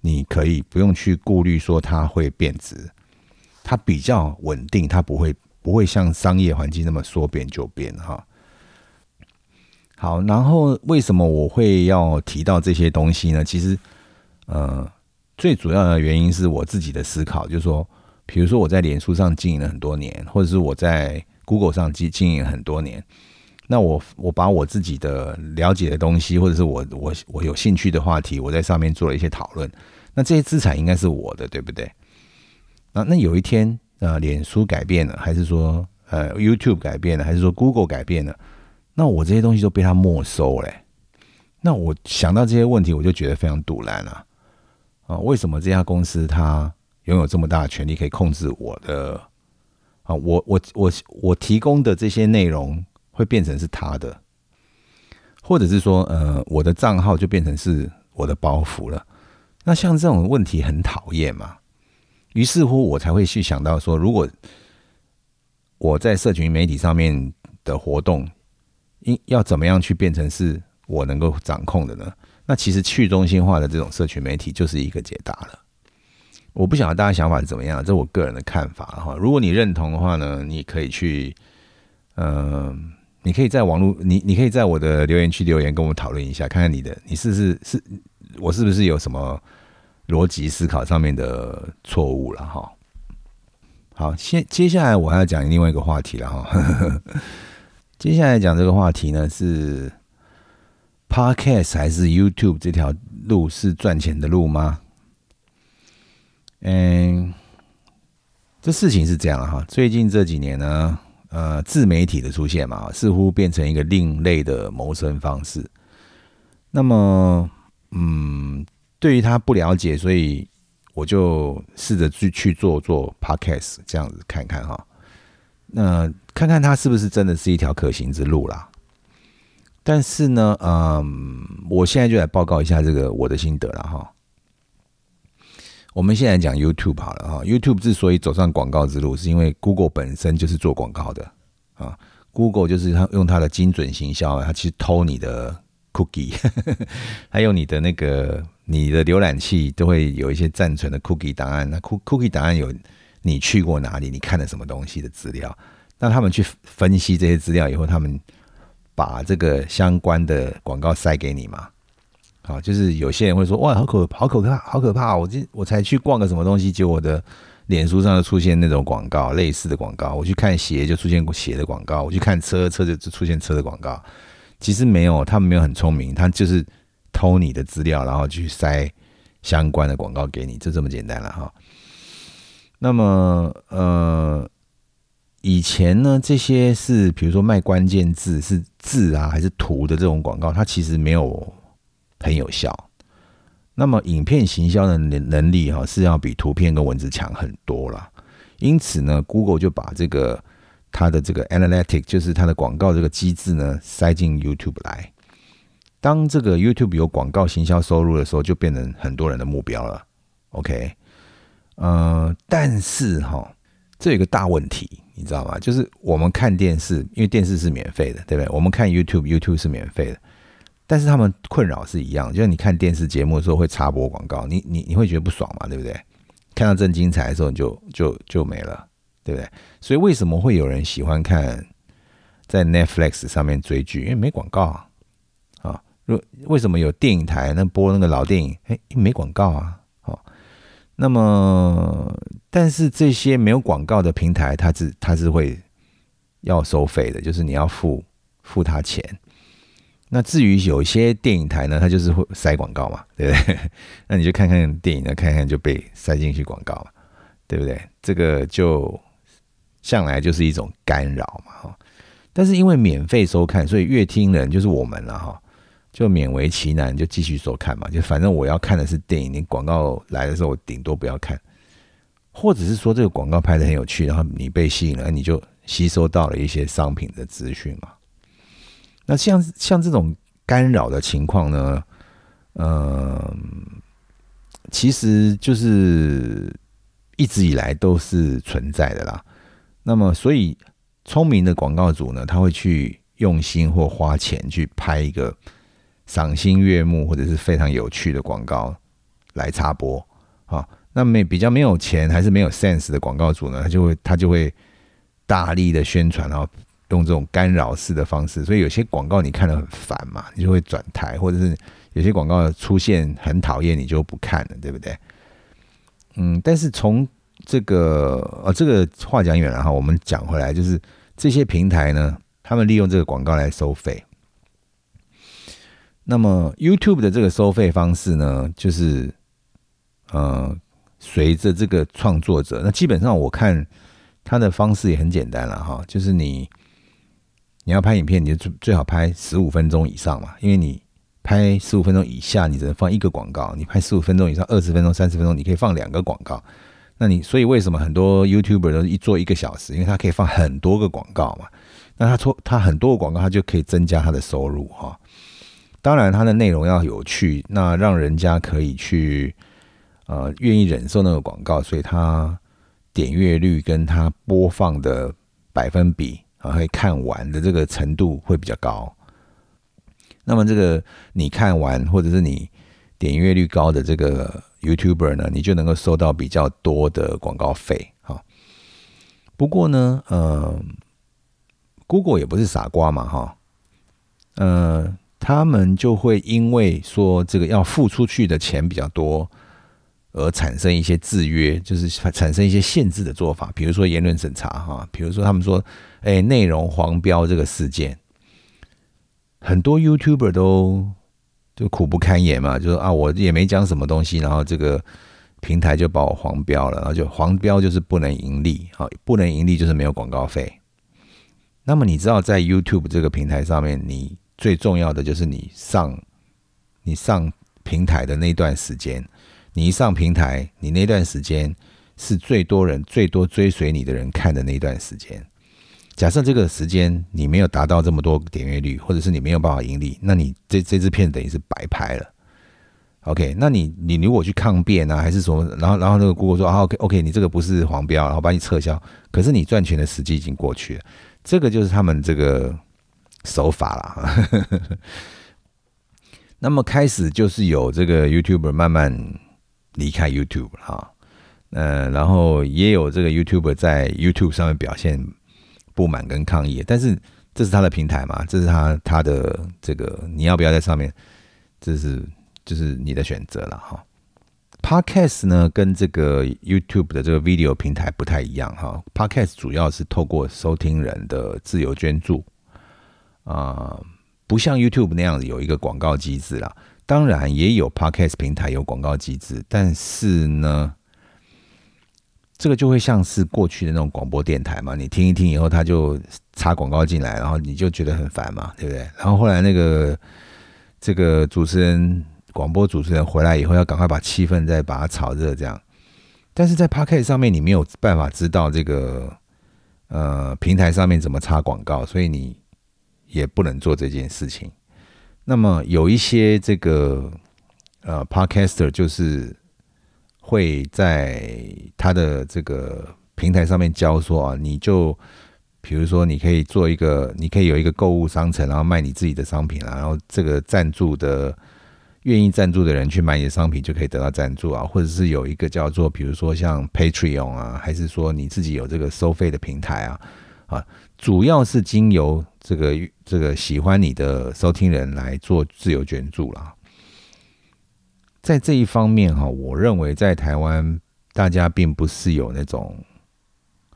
你可以不用去顾虑说它会变质，它比较稳定，它不会不会像商业环境那么说变就变哈。好，然后为什么我会要提到这些东西呢？其实，呃。最主要的原因是我自己的思考，就是说，比如说我在脸书上经营了很多年，或者是我在 Google 上经经营很多年，那我我把我自己的了解的东西，或者是我我我有兴趣的话题，我在上面做了一些讨论，那这些资产应该是我的，对不对？那那有一天，呃，脸书改变了，还是说呃 YouTube 改变了，还是说 Google 改变了？那我这些东西都被他没收嘞。那我想到这些问题，我就觉得非常堵然了。啊，为什么这家公司它拥有这么大的权利，可以控制我的啊？我我我我提供的这些内容会变成是他的，或者是说，呃，我的账号就变成是我的包袱了。那像这种问题很讨厌嘛？于是乎，我才会去想到说，如果我在社群媒体上面的活动，应要怎么样去变成是我能够掌控的呢？那其实去中心化的这种社群媒体就是一个解答了。我不晓得大家想法是怎么样，这是我个人的看法哈。如果你认同的话呢，你可以去，嗯，你可以在网络，你你可以在我的留言区留言，跟我们讨论一下，看看你的，你是不是是，我是不是有什么逻辑思考上面的错误了哈。好，先接下来我还要讲另外一个话题了哈。接下来讲这个话题呢是。Podcast 还是 YouTube 这条路是赚钱的路吗？嗯，这事情是这样哈。最近这几年呢，呃，自媒体的出现嘛，似乎变成一个另类的谋生方式。那么，嗯，对于他不了解，所以我就试着去去做做 Podcast 这样子看看哈。那看看他是不是真的是一条可行之路啦。但是呢，嗯，我现在就来报告一下这个我的心得了哈。我们现在讲 YouTube 好了哈。YouTube 之所以走上广告之路，是因为 Google 本身就是做广告的啊。Google 就是它用它的精准行销，它去偷你的 cookie，还有你的那个你的浏览器都会有一些暂存的 cookie 档案。那 cookie 档案有你去过哪里，你看了什么东西的资料。那他们去分析这些资料以后，他们把这个相关的广告塞给你嘛？好，就是有些人会说，哇，好可好可怕，好可怕！我今我才去逛个什么东西，结果我的脸书上就出现那种广告，类似的广告。我去看鞋，就出现过鞋的广告；我去看车，车就就出现车的广告。其实没有，他们没有很聪明，他就是偷你的资料，然后去塞相关的广告给你，就这么简单了哈。那么，呃。以前呢，这些是比如说卖关键字是字啊还是图的这种广告，它其实没有很有效。那么影片行销的能能力哈是要比图片跟文字强很多了。因此呢，Google 就把这个它的这个 Analytic，就是它的广告这个机制呢塞进 YouTube 来。当这个 YouTube 有广告行销收入的时候，就变成很多人的目标了。OK，呃，但是哈，这有个大问题。你知道吗？就是我们看电视，因为电视是免费的，对不对？我们看 YouTube，YouTube 是免费的，但是他们困扰是一样，就是你看电视节目的时候会插播广告，你你你会觉得不爽嘛，对不对？看到正精彩的时候，你就就就没了，对不对？所以为什么会有人喜欢看在 Netflix 上面追剧？因为没广告啊。啊，为为什么有电影台那播那个老电影？哎，没广告啊。那么，但是这些没有广告的平台，它是它是会要收费的，就是你要付付他钱。那至于有些电影台呢，它就是会塞广告嘛，对不对？那你就看看电影呢，看看就被塞进去广告了，对不对？这个就向来就是一种干扰嘛，哈。但是因为免费收看，所以乐听人就是我们了，哈。就勉为其难，就继续收看嘛。就反正我要看的是电影，你广告来的时候，我顶多不要看。或者是说这个广告拍的很有趣，然后你被吸引了，你就吸收到了一些商品的资讯嘛。那像像这种干扰的情况呢，呃，其实就是一直以来都是存在的啦。那么，所以聪明的广告主呢，他会去用心或花钱去拍一个。赏心悦目或者是非常有趣的广告来插播啊，那没比较没有钱还是没有 sense 的广告主呢，他就会他就会大力的宣传，然后用这种干扰式的方式，所以有些广告你看得很烦嘛，你就会转台，或者是有些广告出现很讨厌，你就不看了，对不对？嗯，但是从这个呃这个话讲远了哈，我们讲回来就是这些平台呢，他们利用这个广告来收费。那么 YouTube 的这个收费方式呢，就是呃，随着这个创作者，那基本上我看他的方式也很简单了哈，就是你你要拍影片，你就最最好拍十五分钟以上嘛，因为你拍十五分钟以下，你只能放一个广告；你拍十五分钟以上，二十分钟、三十分钟，你可以放两个广告。那你所以为什么很多 YouTuber 都一做一个小时？因为他可以放很多个广告嘛。那他做他很多个广告，他就可以增加他的收入哈。当然，它的内容要有趣，那让人家可以去呃愿意忍受那个广告，所以它点阅率跟它播放的百分比啊，可以看完的这个程度会比较高。那么这个你看完或者是你点阅率高的这个 YouTuber 呢，你就能够收到比较多的广告费哈。不过呢，呃，Google 也不是傻瓜嘛哈，呃。他们就会因为说这个要付出去的钱比较多，而产生一些制约，就是产生一些限制的做法。比如说言论审查，哈，比如说他们说，哎，内容黄标这个事件，很多 YouTuber 都就苦不堪言嘛，就说啊，我也没讲什么东西，然后这个平台就把我黄标了，然后就黄标就是不能盈利，好，不能盈利就是没有广告费。那么你知道在 YouTube 这个平台上面，你最重要的就是你上你上平台的那段时间，你一上平台，你那段时间是最多人、最多追随你的人看的那一段时间。假设这个时间你没有达到这么多点阅率，或者是你没有办法盈利，那你这这支片等于是白拍了。OK，那你你如果去抗辩啊，还是什么，然后然后那个姑姑说啊 OK OK，你这个不是黄标，然后把你撤销，可是你赚钱的时机已经过去了。这个就是他们这个手法了。那么开始就是有这个 YouTuber 慢慢离开 YouTube 哈，呃，然后也有这个 YouTube 在 YouTube 上面表现不满跟抗议，但是这是他的平台嘛，这是他他的这个你要不要在上面，这是就是你的选择了哈。Podcast 呢，跟这个 YouTube 的这个 video 平台不太一样哈。Podcast 主要是透过收听人的自由捐助啊，不像 YouTube 那样子有一个广告机制啦。当然也有 Podcast 平台有广告机制，但是呢，这个就会像是过去的那种广播电台嘛，你听一听以后，他就插广告进来，然后你就觉得很烦嘛，对不对？然后后来那个这个主持人。广播主持人回来以后，要赶快把气氛再把它炒热，这样。但是在 Podcast 上面，你没有办法知道这个呃平台上面怎么插广告，所以你也不能做这件事情。那么有一些这个呃 Podcaster 就是会在他的这个平台上面教说啊，你就比如说你可以做一个，你可以有一个购物商城，然后卖你自己的商品啊，然后这个赞助的。愿意赞助的人去买你的商品就可以得到赞助啊，或者是有一个叫做，比如说像 Patreon 啊，还是说你自己有这个收费的平台啊，啊，主要是经由这个这个喜欢你的收听人来做自由捐助啦。在这一方面哈，我认为在台湾大家并不是有那种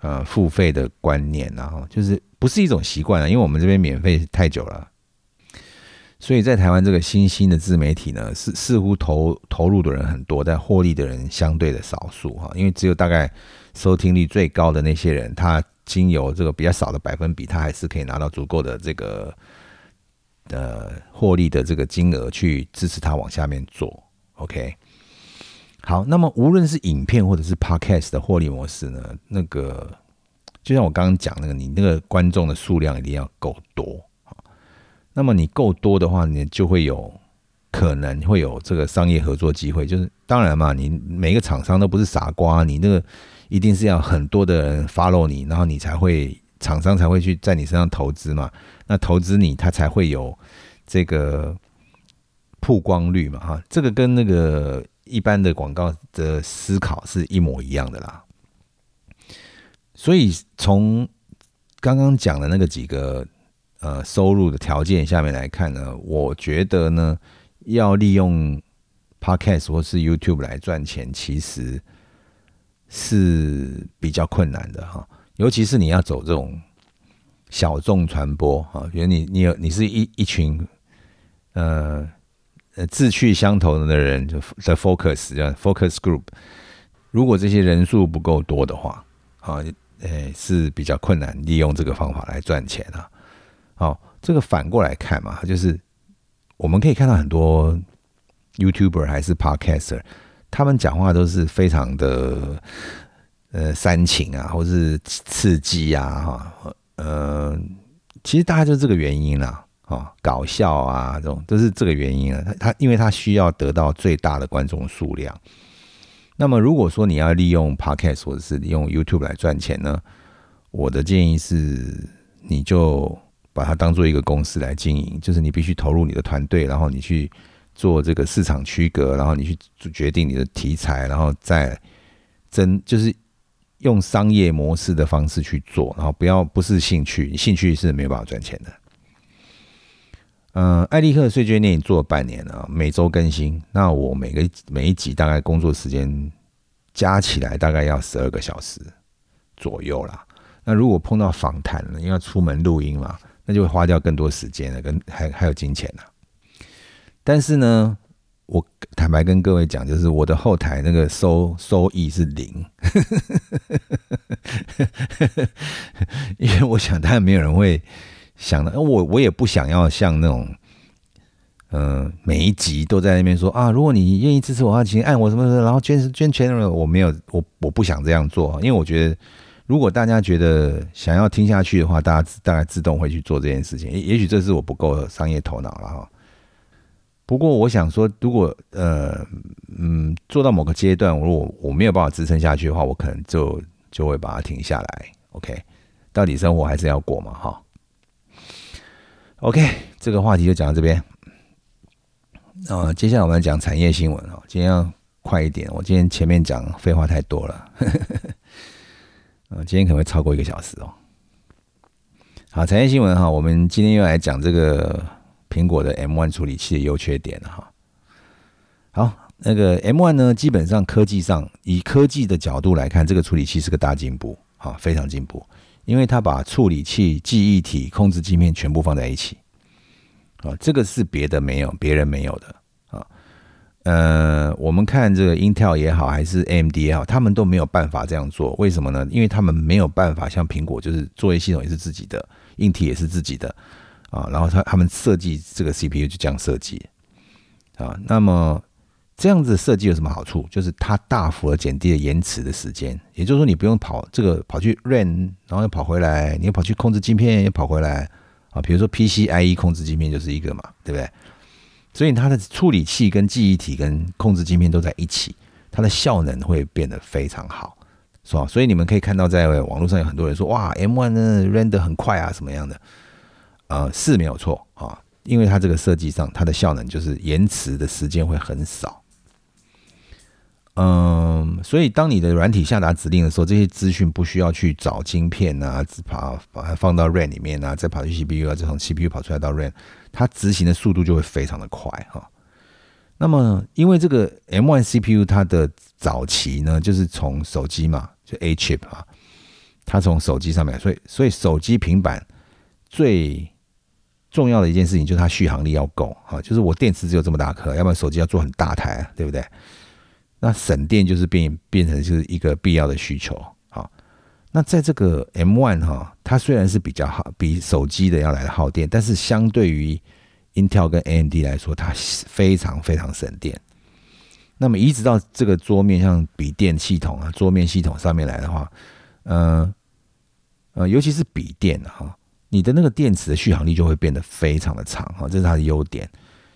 呃付费的观念啊，就是不是一种习惯啊，因为我们这边免费太久了。所以在台湾这个新兴的自媒体呢，是似乎投投入的人很多，但获利的人相对的少数哈。因为只有大概收听率最高的那些人，他经由这个比较少的百分比，他还是可以拿到足够的这个呃获利的这个金额去支持他往下面做。OK，好，那么无论是影片或者是 Podcast 的获利模式呢，那个就像我刚刚讲那个，你那个观众的数量一定要够多。那么你够多的话，你就会有可能会有这个商业合作机会。就是当然嘛，你每个厂商都不是傻瓜，你那个一定是要很多的人 follow 你，然后你才会厂商才会去在你身上投资嘛。那投资你，他才会有这个曝光率嘛。哈，这个跟那个一般的广告的思考是一模一样的啦。所以从刚刚讲的那个几个。呃，收入的条件下面来看呢，我觉得呢，要利用 Podcast 或是 YouTube 来赚钱，其实是比较困难的哈。尤其是你要走这种小众传播哈，比如你你有你是一一群呃呃志趣相投的人，就的 Focus 叫 Focus Group，如果这些人数不够多的话，啊，呃是比较困难利用这个方法来赚钱啊。好，这个反过来看嘛，就是我们可以看到很多 YouTuber 还是 Podcaster，他们讲话都是非常的呃煽情啊，或是刺激啊，哈，呃，其实大概就是这个原因啦，啊，搞笑啊，这种都是这个原因啊。他他因为他需要得到最大的观众数量。那么如果说你要利用 Podcast 或者是利用 YouTube 来赚钱呢，我的建议是你就。把它当做一个公司来经营，就是你必须投入你的团队，然后你去做这个市场区隔，然后你去决定你的题材，然后再真就是用商业模式的方式去做，然后不要不是兴趣，兴趣是没有办法赚钱的。嗯，艾利克碎碎念做了半年了，每周更新，那我每个每一集大概工作时间加起来大概要十二个小时左右啦。那如果碰到访谈了，因为要出门录音嘛。那就会花掉更多时间了，跟还还有金钱了。但是呢，我坦白跟各位讲，就是我的后台那个收收益是零，因为我想当然没有人会想到，我我也不想要像那种。嗯，每一集都在那边说啊，如果你愿意支持我的话，请按我什么什么，然后捐捐钱了。我没有，我我不想这样做，因为我觉得，如果大家觉得想要听下去的话，大家大概自动会去做这件事情。也也许这是我不够商业头脑了哈。不过我想说，如果呃嗯做到某个阶段，如果我没有办法支撑下去的话，我可能就就会把它停下来。OK，到底生活还是要过嘛哈。OK，这个话题就讲到这边。啊，接下来我们讲产业新闻哦。今天要快一点，我今天前面讲废话太多了。嗯，今天可能会超过一个小时哦。好，产业新闻哈，我们今天又来讲这个苹果的 M1 处理器的优缺点哈。好，那个 M1 呢，基本上科技上以科技的角度来看，这个处理器是个大进步，哈，非常进步，因为它把处理器、记忆体、控制界面全部放在一起。啊，这个是别的没有，别人没有的啊。呃，我们看这个 Intel 也好，还是 AMD 也好，他们都没有办法这样做。为什么呢？因为他们没有办法像苹果，就是作业系统也是自己的，硬体也是自己的啊。然后他他们设计这个 CPU 就这样设计啊。那么这样子设计有什么好处？就是它大幅的减低了延迟的时间。也就是说，你不用跑这个跑去 run，然后又跑回来，你又跑去控制晶片，又跑回来。啊，比如说 PCIe 控制晶片就是一个嘛，对不对？所以它的处理器跟记忆体跟控制晶片都在一起，它的效能会变得非常好，是吧？所以你们可以看到，在网络上有很多人说，哇，M1 呢 render 很快啊，什么样的？呃，是没有错啊，因为它这个设计上，它的效能就是延迟的时间会很少。嗯，所以当你的软体下达指令的时候，这些资讯不需要去找晶片啊，只跑把它放到 RAM 里面啊，再跑去 CPU 啊，再从 CPU 跑出来到 RAM，它执行的速度就会非常的快哈。那么，因为这个 M1 CPU 它的早期呢，就是从手机嘛，就 A chip 啊，它从手机上面，所以所以手机平板最重要的一件事情就是它续航力要够啊，就是我电池只有这么大颗，要不然手机要做很大台，对不对？那省电就是变变成就是一个必要的需求，好。那在这个 M1 哈，它虽然是比较好，比手机的要来的耗电，但是相对于 Intel 跟 AMD 来说，它非常非常省电。那么移植到这个桌面像笔电系统啊，桌面系统上面来的话，呃呃，尤其是笔电哈，你的那个电池的续航力就会变得非常的长哈，这是它的优点，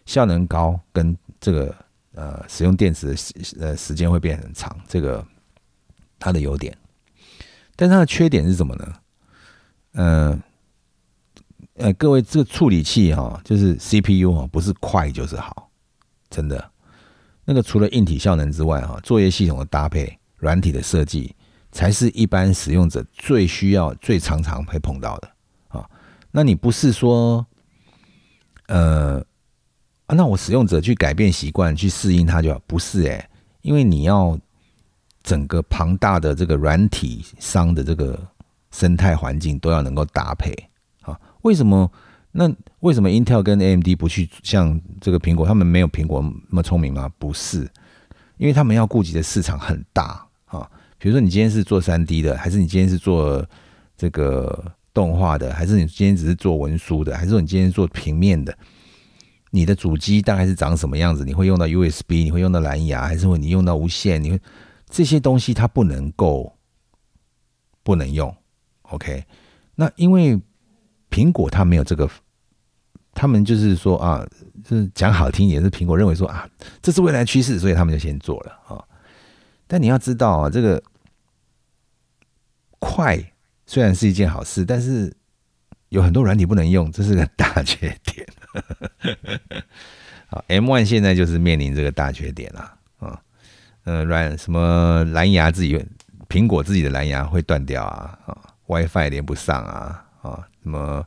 效能高跟这个。呃，使用电池的时呃时间会变很长，这个它的优点，但它的缺点是什么呢？嗯，呃，各位，这个处理器哈，就是 CPU 哈，不是快就是好，真的。那个除了硬体效能之外哈，作业系统的搭配、软体的设计，才是一般使用者最需要、最常常会碰到的。那你不是说，呃？啊，那我使用者去改变习惯，去适应它就好，不是诶，因为你要整个庞大的这个软体商的这个生态环境都要能够搭配啊。为什么？那为什么 Intel 跟 AMD 不去像这个苹果？他们没有苹果那么聪明吗？不是，因为他们要顾及的市场很大啊。比如说，你今天是做三 D 的，还是你今天是做这个动画的，还是你今天只是做文书的，还是说你今天做平面的？你的主机大概是长什么样子？你会用到 USB，你会用到蓝牙，还是会你用到无线？你会这些东西它不能够不能用，OK？那因为苹果它没有这个，他们就是说啊，就是讲好听也是苹果认为说啊，这是未来趋势，所以他们就先做了啊。但你要知道啊，这个快虽然是一件好事，但是有很多软体不能用，这是个大缺点。好，M1 现在就是面临这个大缺点啦啊，呃，软什么蓝牙自己苹果自己的蓝牙会断掉啊啊，WiFi 连不上啊啊，什么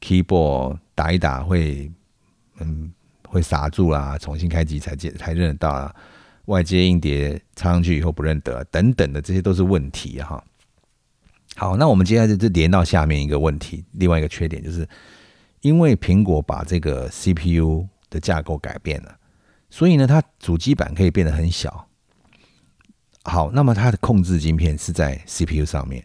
Keyboard 打一打会嗯会刹住啦，重新开机才接才认得到啊，外接硬碟插上去以后不认得啊等等的，这些都是问题哈。好，那我们接下来就连到下面一个问题，另外一个缺点就是，因为苹果把这个 CPU 的架构改变了，所以呢，它主机板可以变得很小。好，那么它的控制晶片是在 CPU 上面。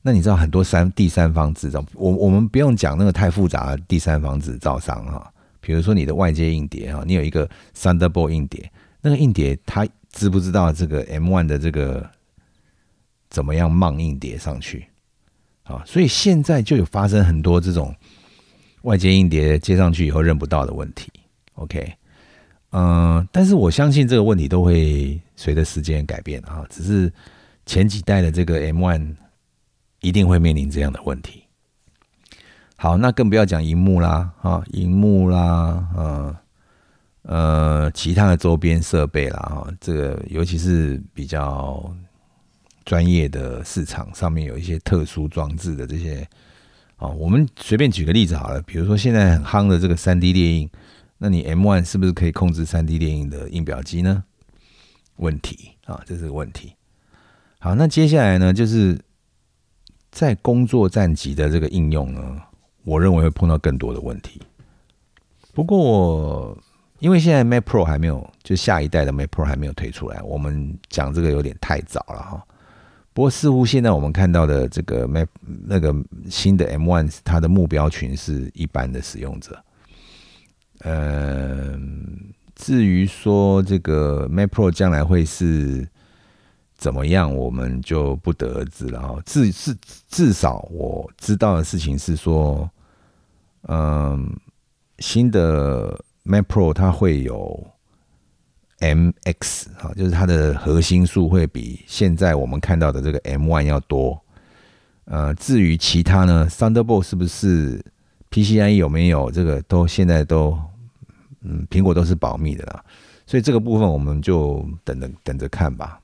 那你知道很多三第三方制造，我我们不用讲那个太复杂的第三方制造商哈，比如说你的外接硬碟哈，你有一个 Thunderbolt 硬碟，那个硬碟它知不知道这个 M1 的这个怎么样慢硬碟上去？啊，所以现在就有发生很多这种外接硬碟接上去以后认不到的问题。OK，嗯，但是我相信这个问题都会随着时间改变啊，只是前几代的这个 M1。一定会面临这样的问题。好，那更不要讲荧幕啦，啊，荧幕啦，呃，呃，其他的周边设备啦，啊，这个尤其是比较专业的市场上面有一些特殊装置的这些，啊，我们随便举个例子好了，比如说现在很夯的这个三 D 列印，那你 M1 是不是可以控制三 D 列印的印表机呢？问题啊，这是个问题。好，那接下来呢，就是。在工作站级的这个应用呢，我认为会碰到更多的问题。不过，因为现在 Mac Pro 还没有，就下一代的 Mac Pro 还没有推出来，我们讲这个有点太早了哈。不过，似乎现在我们看到的这个 Mac 那个新的 M1，它的目标群是一般的使用者。嗯，至于说这个 Mac Pro 将来会是。怎么样，我们就不得而知了哈。至至至少我知道的事情是说，嗯，新的 Mac Pro 它会有 MX 啊，就是它的核心数会比现在我们看到的这个 M1 要多。呃，至于其他呢，Thunderbolt 是不是 PCIe 有没有这个，都现在都嗯，苹果都是保密的啦。所以这个部分我们就等着等着看吧。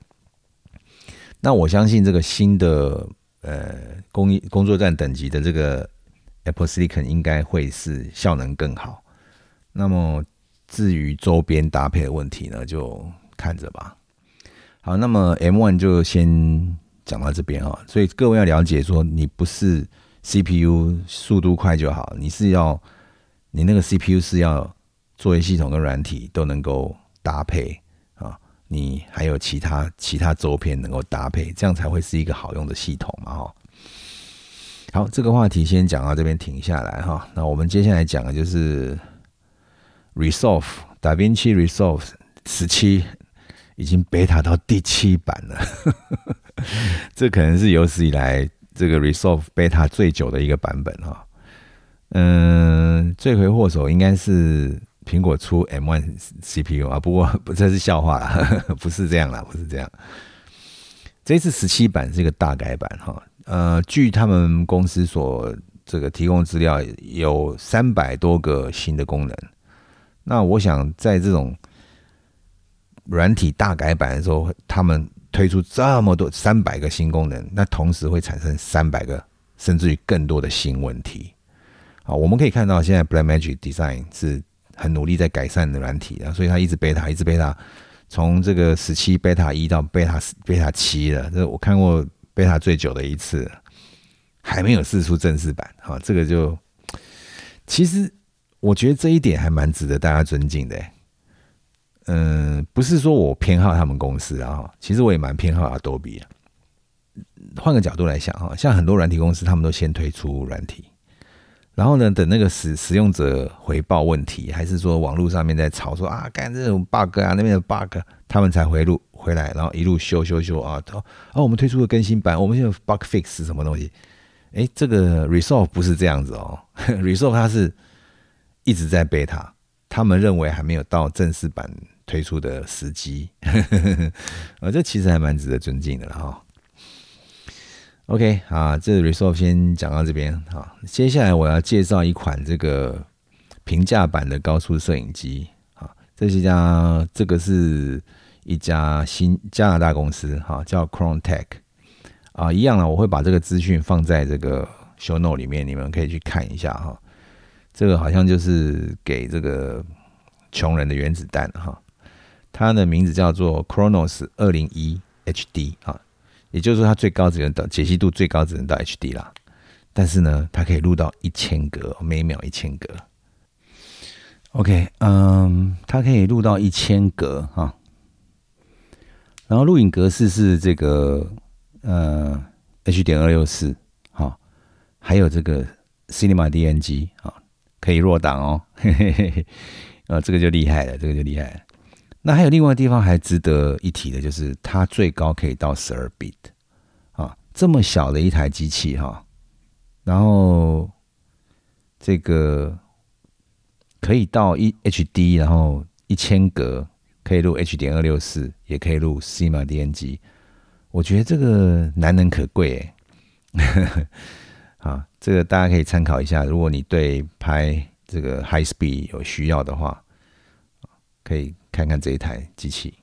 那我相信这个新的呃工艺工作站等级的这个 Apple Silicon 应该会是效能更好。那么至于周边搭配的问题呢，就看着吧。好，那么 M1 就先讲到这边啊。所以各位要了解说，你不是 CPU 速度快就好，你是要你那个 CPU 是要作业系统跟软体都能够搭配啊。你还有其他其他周边能够搭配，这样才会是一个好用的系统嘛？哈，好，这个话题先讲到这边停下来哈。那我们接下来讲的就是 Resolve 达芬奇 Resolve 十七已经 beta 到第七版了，这可能是有史以来这个 Resolve beta 最久的一个版本哈。嗯，罪魁祸首应该是。苹果出 M1 CPU 啊，不过 不这是笑话了，不是这样啦，不是这样。这次十七版是一个大改版哈，呃，据他们公司所这个提供资料，有三百多个新的功能。那我想在这种软体大改版的时候，他们推出这么多三百个新功能，那同时会产生三百个甚至于更多的新问题。好，我们可以看到现在 Blackmagic Design 是。很努力在改善的软体啊，所以它一直贝塔，一直贝塔，从这个十七贝塔一到贝塔贝塔七了。这我看过贝塔最久的一次，还没有试出正式版。哈，这个就其实我觉得这一点还蛮值得大家尊敬的。嗯，不是说我偏好他们公司啊，其实我也蛮偏好 Adobe 啊。换个角度来想哈，像很多软体公司，他们都先推出软体。然后呢？等那个使使用者回报问题，还是说网络上面在吵说啊，干这种 bug 啊，那边的 bug，他们才回路回来，然后一路修修修啊，哦，我们推出了更新版，我们现在 bug fix 什么东西？哎，这个 resolve 不是这样子哦，resolve 它是一直在 beta，他们认为还没有到正式版推出的时机，啊，这其实还蛮值得尊敬的了哈。OK，啊，这 resolve 先讲到这边啊。接下来我要介绍一款这个平价版的高速摄影机啊。这是一家，这个是一家新加拿大公司哈，叫 CronTech 啊。一样啊，我会把这个资讯放在这个 show note 里面，你们可以去看一下哈。这个好像就是给这个穷人的原子弹哈。它的名字叫做 Chronos 二零一 HD 啊。也就是说它最高只能到解析度最高只能到 HD 啦。但是呢，它可以录到一千格，每秒一千格。OK，嗯，它可以录到一千格哈。然后录影格式是这个呃 H 点二六四，好，还有这个 Cinema DNG 啊，可以弱档哦，嘿嘿嘿，呃，这个就厉害了，这个就厉害了。那还有另外地方还值得一提的，就是它最高可以到十二 bit 啊，这么小的一台机器哈，然后这个可以到一 HD，然后一千格，可以录 H 点二六四，也可以录 Cinema DNG，我觉得这个难能可贵，啊，这个大家可以参考一下，如果你对拍这个 High Speed 有需要的话，可以。看看这一台机器。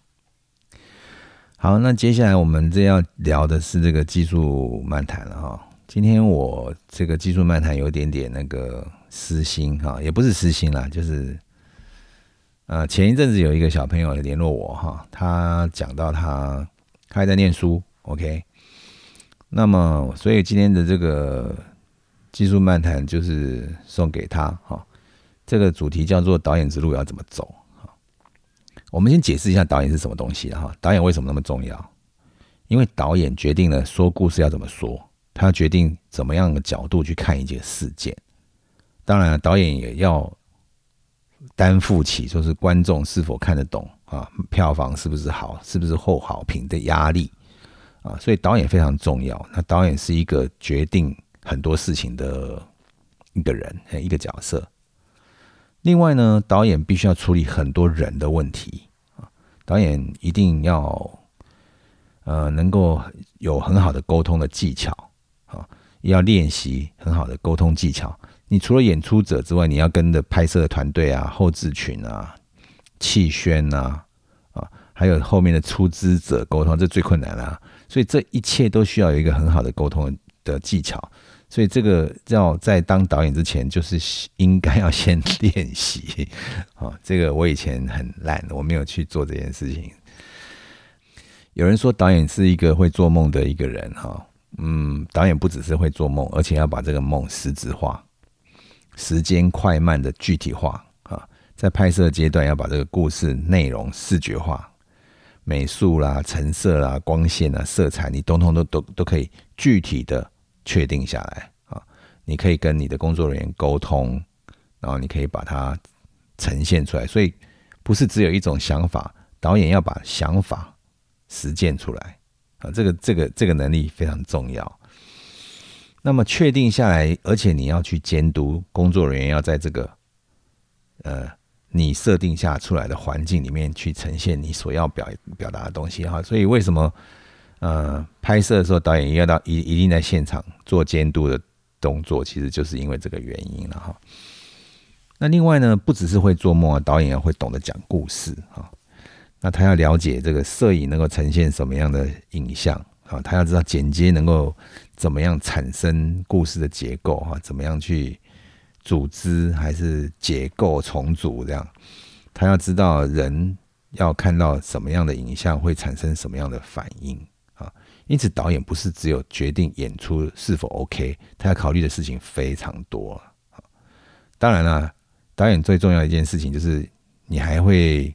好，那接下来我们这要聊的是这个技术漫谈了哈。今天我这个技术漫谈有点点那个私心哈，也不是私心啦，就是呃前一阵子有一个小朋友联络我哈，他讲到他他还在念书，OK。那么所以今天的这个技术漫谈就是送给他哈，这个主题叫做导演之路要怎么走。我们先解释一下导演是什么东西哈。导演为什么那么重要？因为导演决定了说故事要怎么说，他决定怎么样的角度去看一件事件。当然，导演也要担负起说是观众是否看得懂啊，票房是不是好，是不是后好评的压力啊。所以导演非常重要。那导演是一个决定很多事情的一个人，一个角色。另外呢，导演必须要处理很多人的问题啊。导演一定要呃能够有很好的沟通的技巧啊，要练习很好的沟通技巧。你除了演出者之外，你要跟着拍摄的团队啊、后置群啊、气宣啊啊，还有后面的出资者沟通，这最困难了。所以这一切都需要有一个很好的沟通的技巧。所以这个要在当导演之前，就是应该要先练习啊。这个我以前很烂，我没有去做这件事情。有人说导演是一个会做梦的一个人哈，嗯，导演不只是会做梦，而且要把这个梦实质化，时间快慢的具体化啊。在拍摄阶段要把这个故事内容视觉化，美术啦、成色啦、光线啊、色彩，你通通都都都可以具体的。确定下来啊，你可以跟你的工作人员沟通，然后你可以把它呈现出来。所以不是只有一种想法，导演要把想法实践出来啊，这个这个这个能力非常重要。那么确定下来，而且你要去监督工作人员，要在这个呃你设定下出来的环境里面去呈现你所要表表达的东西哈。所以为什么？呃，拍摄的时候，导演要到一一定在现场做监督的动作，其实就是因为这个原因了哈。那另外呢，不只是会做梦啊，导演也会懂得讲故事哈。那他要了解这个摄影能够呈现什么样的影像啊，他要知道剪接能够怎么样产生故事的结构哈，怎么样去组织还是结构重组这样，他要知道人要看到什么样的影像会产生什么样的反应啊。因此，导演不是只有决定演出是否 OK，他要考虑的事情非常多当然了，导演最重要一件事情就是，你还会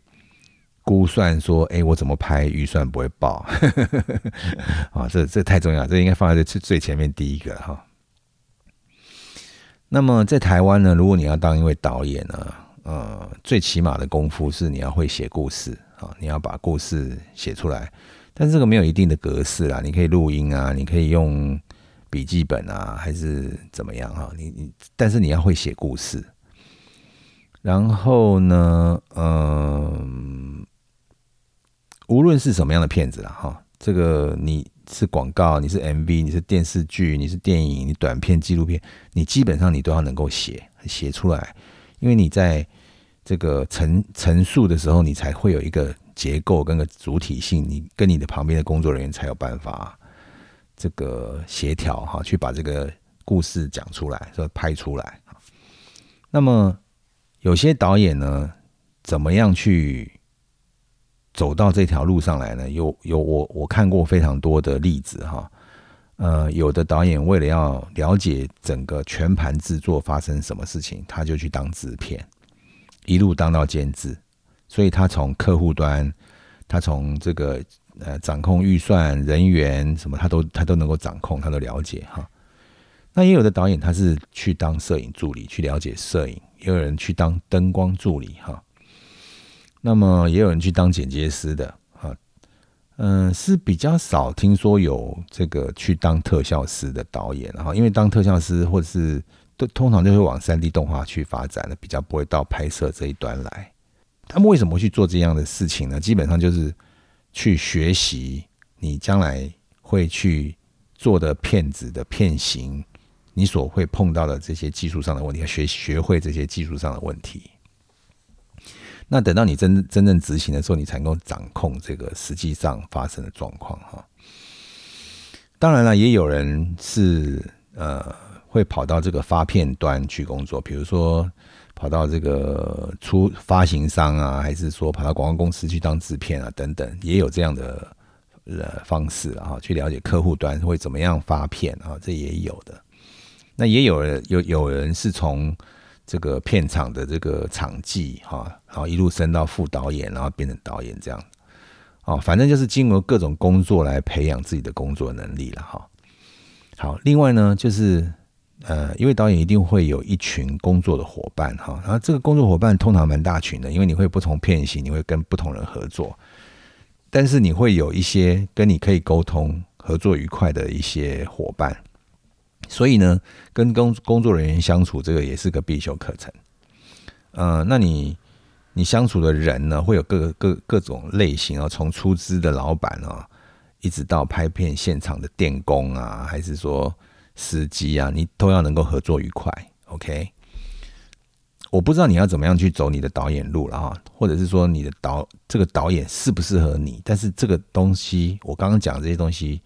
估算说，哎，我怎么拍预算不会爆？啊，这这太重要，这应该放在最最前面第一个哈。那么在台湾呢，如果你要当一位导演呢，呃，最起码的功夫是你要会写故事啊，你要把故事写出来。但这个没有一定的格式啦，你可以录音啊，你可以用笔记本啊，还是怎么样哈？你你，但是你要会写故事。然后呢，嗯，无论是什么样的片子啦，哈，这个你是广告，你是 MV，你是电视剧，你是电影，你短片、纪录片，你基本上你都要能够写写出来，因为你在这个陈陈述的时候，你才会有一个。结构跟个主体性，你跟你的旁边的工作人员才有办法这个协调哈，去把这个故事讲出来，说拍出来。那么有些导演呢，怎么样去走到这条路上来呢，有有我我看过非常多的例子哈。呃，有的导演为了要了解整个全盘制作发生什么事情，他就去当制片，一路当到监制，所以他从客户端，他从这个呃掌控预算、人员什么，他都他都能够掌控，他都了解哈。那也有的导演他是去当摄影助理，去了解摄影；也有人去当灯光助理哈。那么也有人去当剪接师的啊。嗯，是比较少听说有这个去当特效师的导演，然后因为当特效师或者是都通常就会往三 D 动画去发展的，比较不会到拍摄这一端来。他们为什么去做这样的事情呢？基本上就是去学习你将来会去做的片子的片型，你所会碰到的这些技术上的问题，学学会这些技术上的问题。那等到你真真正执行的时候，你才能够掌控这个实际上发生的状况哈。当然了，也有人是呃会跑到这个发片端去工作，比如说跑到这个出发行商啊，还是说跑到广告公司去当制片啊等等，也有这样的呃方式啊，去了解客户端会怎么样发片啊，这也有的。那也有人有有人是从这个片场的这个场记哈，然后一路升到副导演，然后变成导演这样，哦，反正就是经过各种工作来培养自己的工作能力了哈。好，另外呢，就是呃，因为导演一定会有一群工作的伙伴哈，然后这个工作伙伴通常蛮大群的，因为你会不同片型，你会跟不同人合作，但是你会有一些跟你可以沟通、合作愉快的一些伙伴。所以呢，跟工工作人员相处，这个也是个必修课程。呃，那你你相处的人呢，会有各各各种类型啊，从出资的老板啊，一直到拍片现场的电工啊，还是说司机啊，你都要能够合作愉快。OK，我不知道你要怎么样去走你的导演路了哈，或者是说你的导这个导演适不适合你？但是这个东西，我刚刚讲这些东西，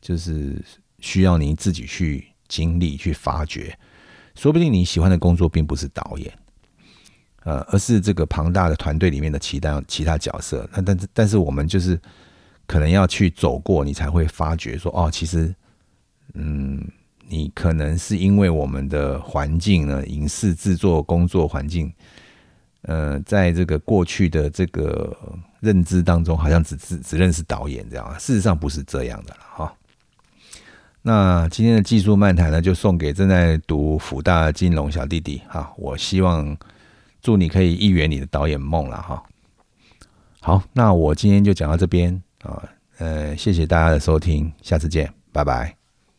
就是需要你自己去。精力去发掘，说不定你喜欢的工作并不是导演，呃，而是这个庞大的团队里面的其他其他角色。那但但是我们就是可能要去走过，你才会发觉说，哦，其实，嗯，你可能是因为我们的环境呢，影视制作工作环境，呃，在这个过去的这个认知当中，好像只只只认识导演这样，事实上不是这样的了，哈。那今天的技术漫谈呢，就送给正在读福大金融小弟弟哈。我希望祝你可以一圆你的导演梦了哈。好，那我今天就讲到这边啊，呃，谢谢大家的收听，下次见，拜拜。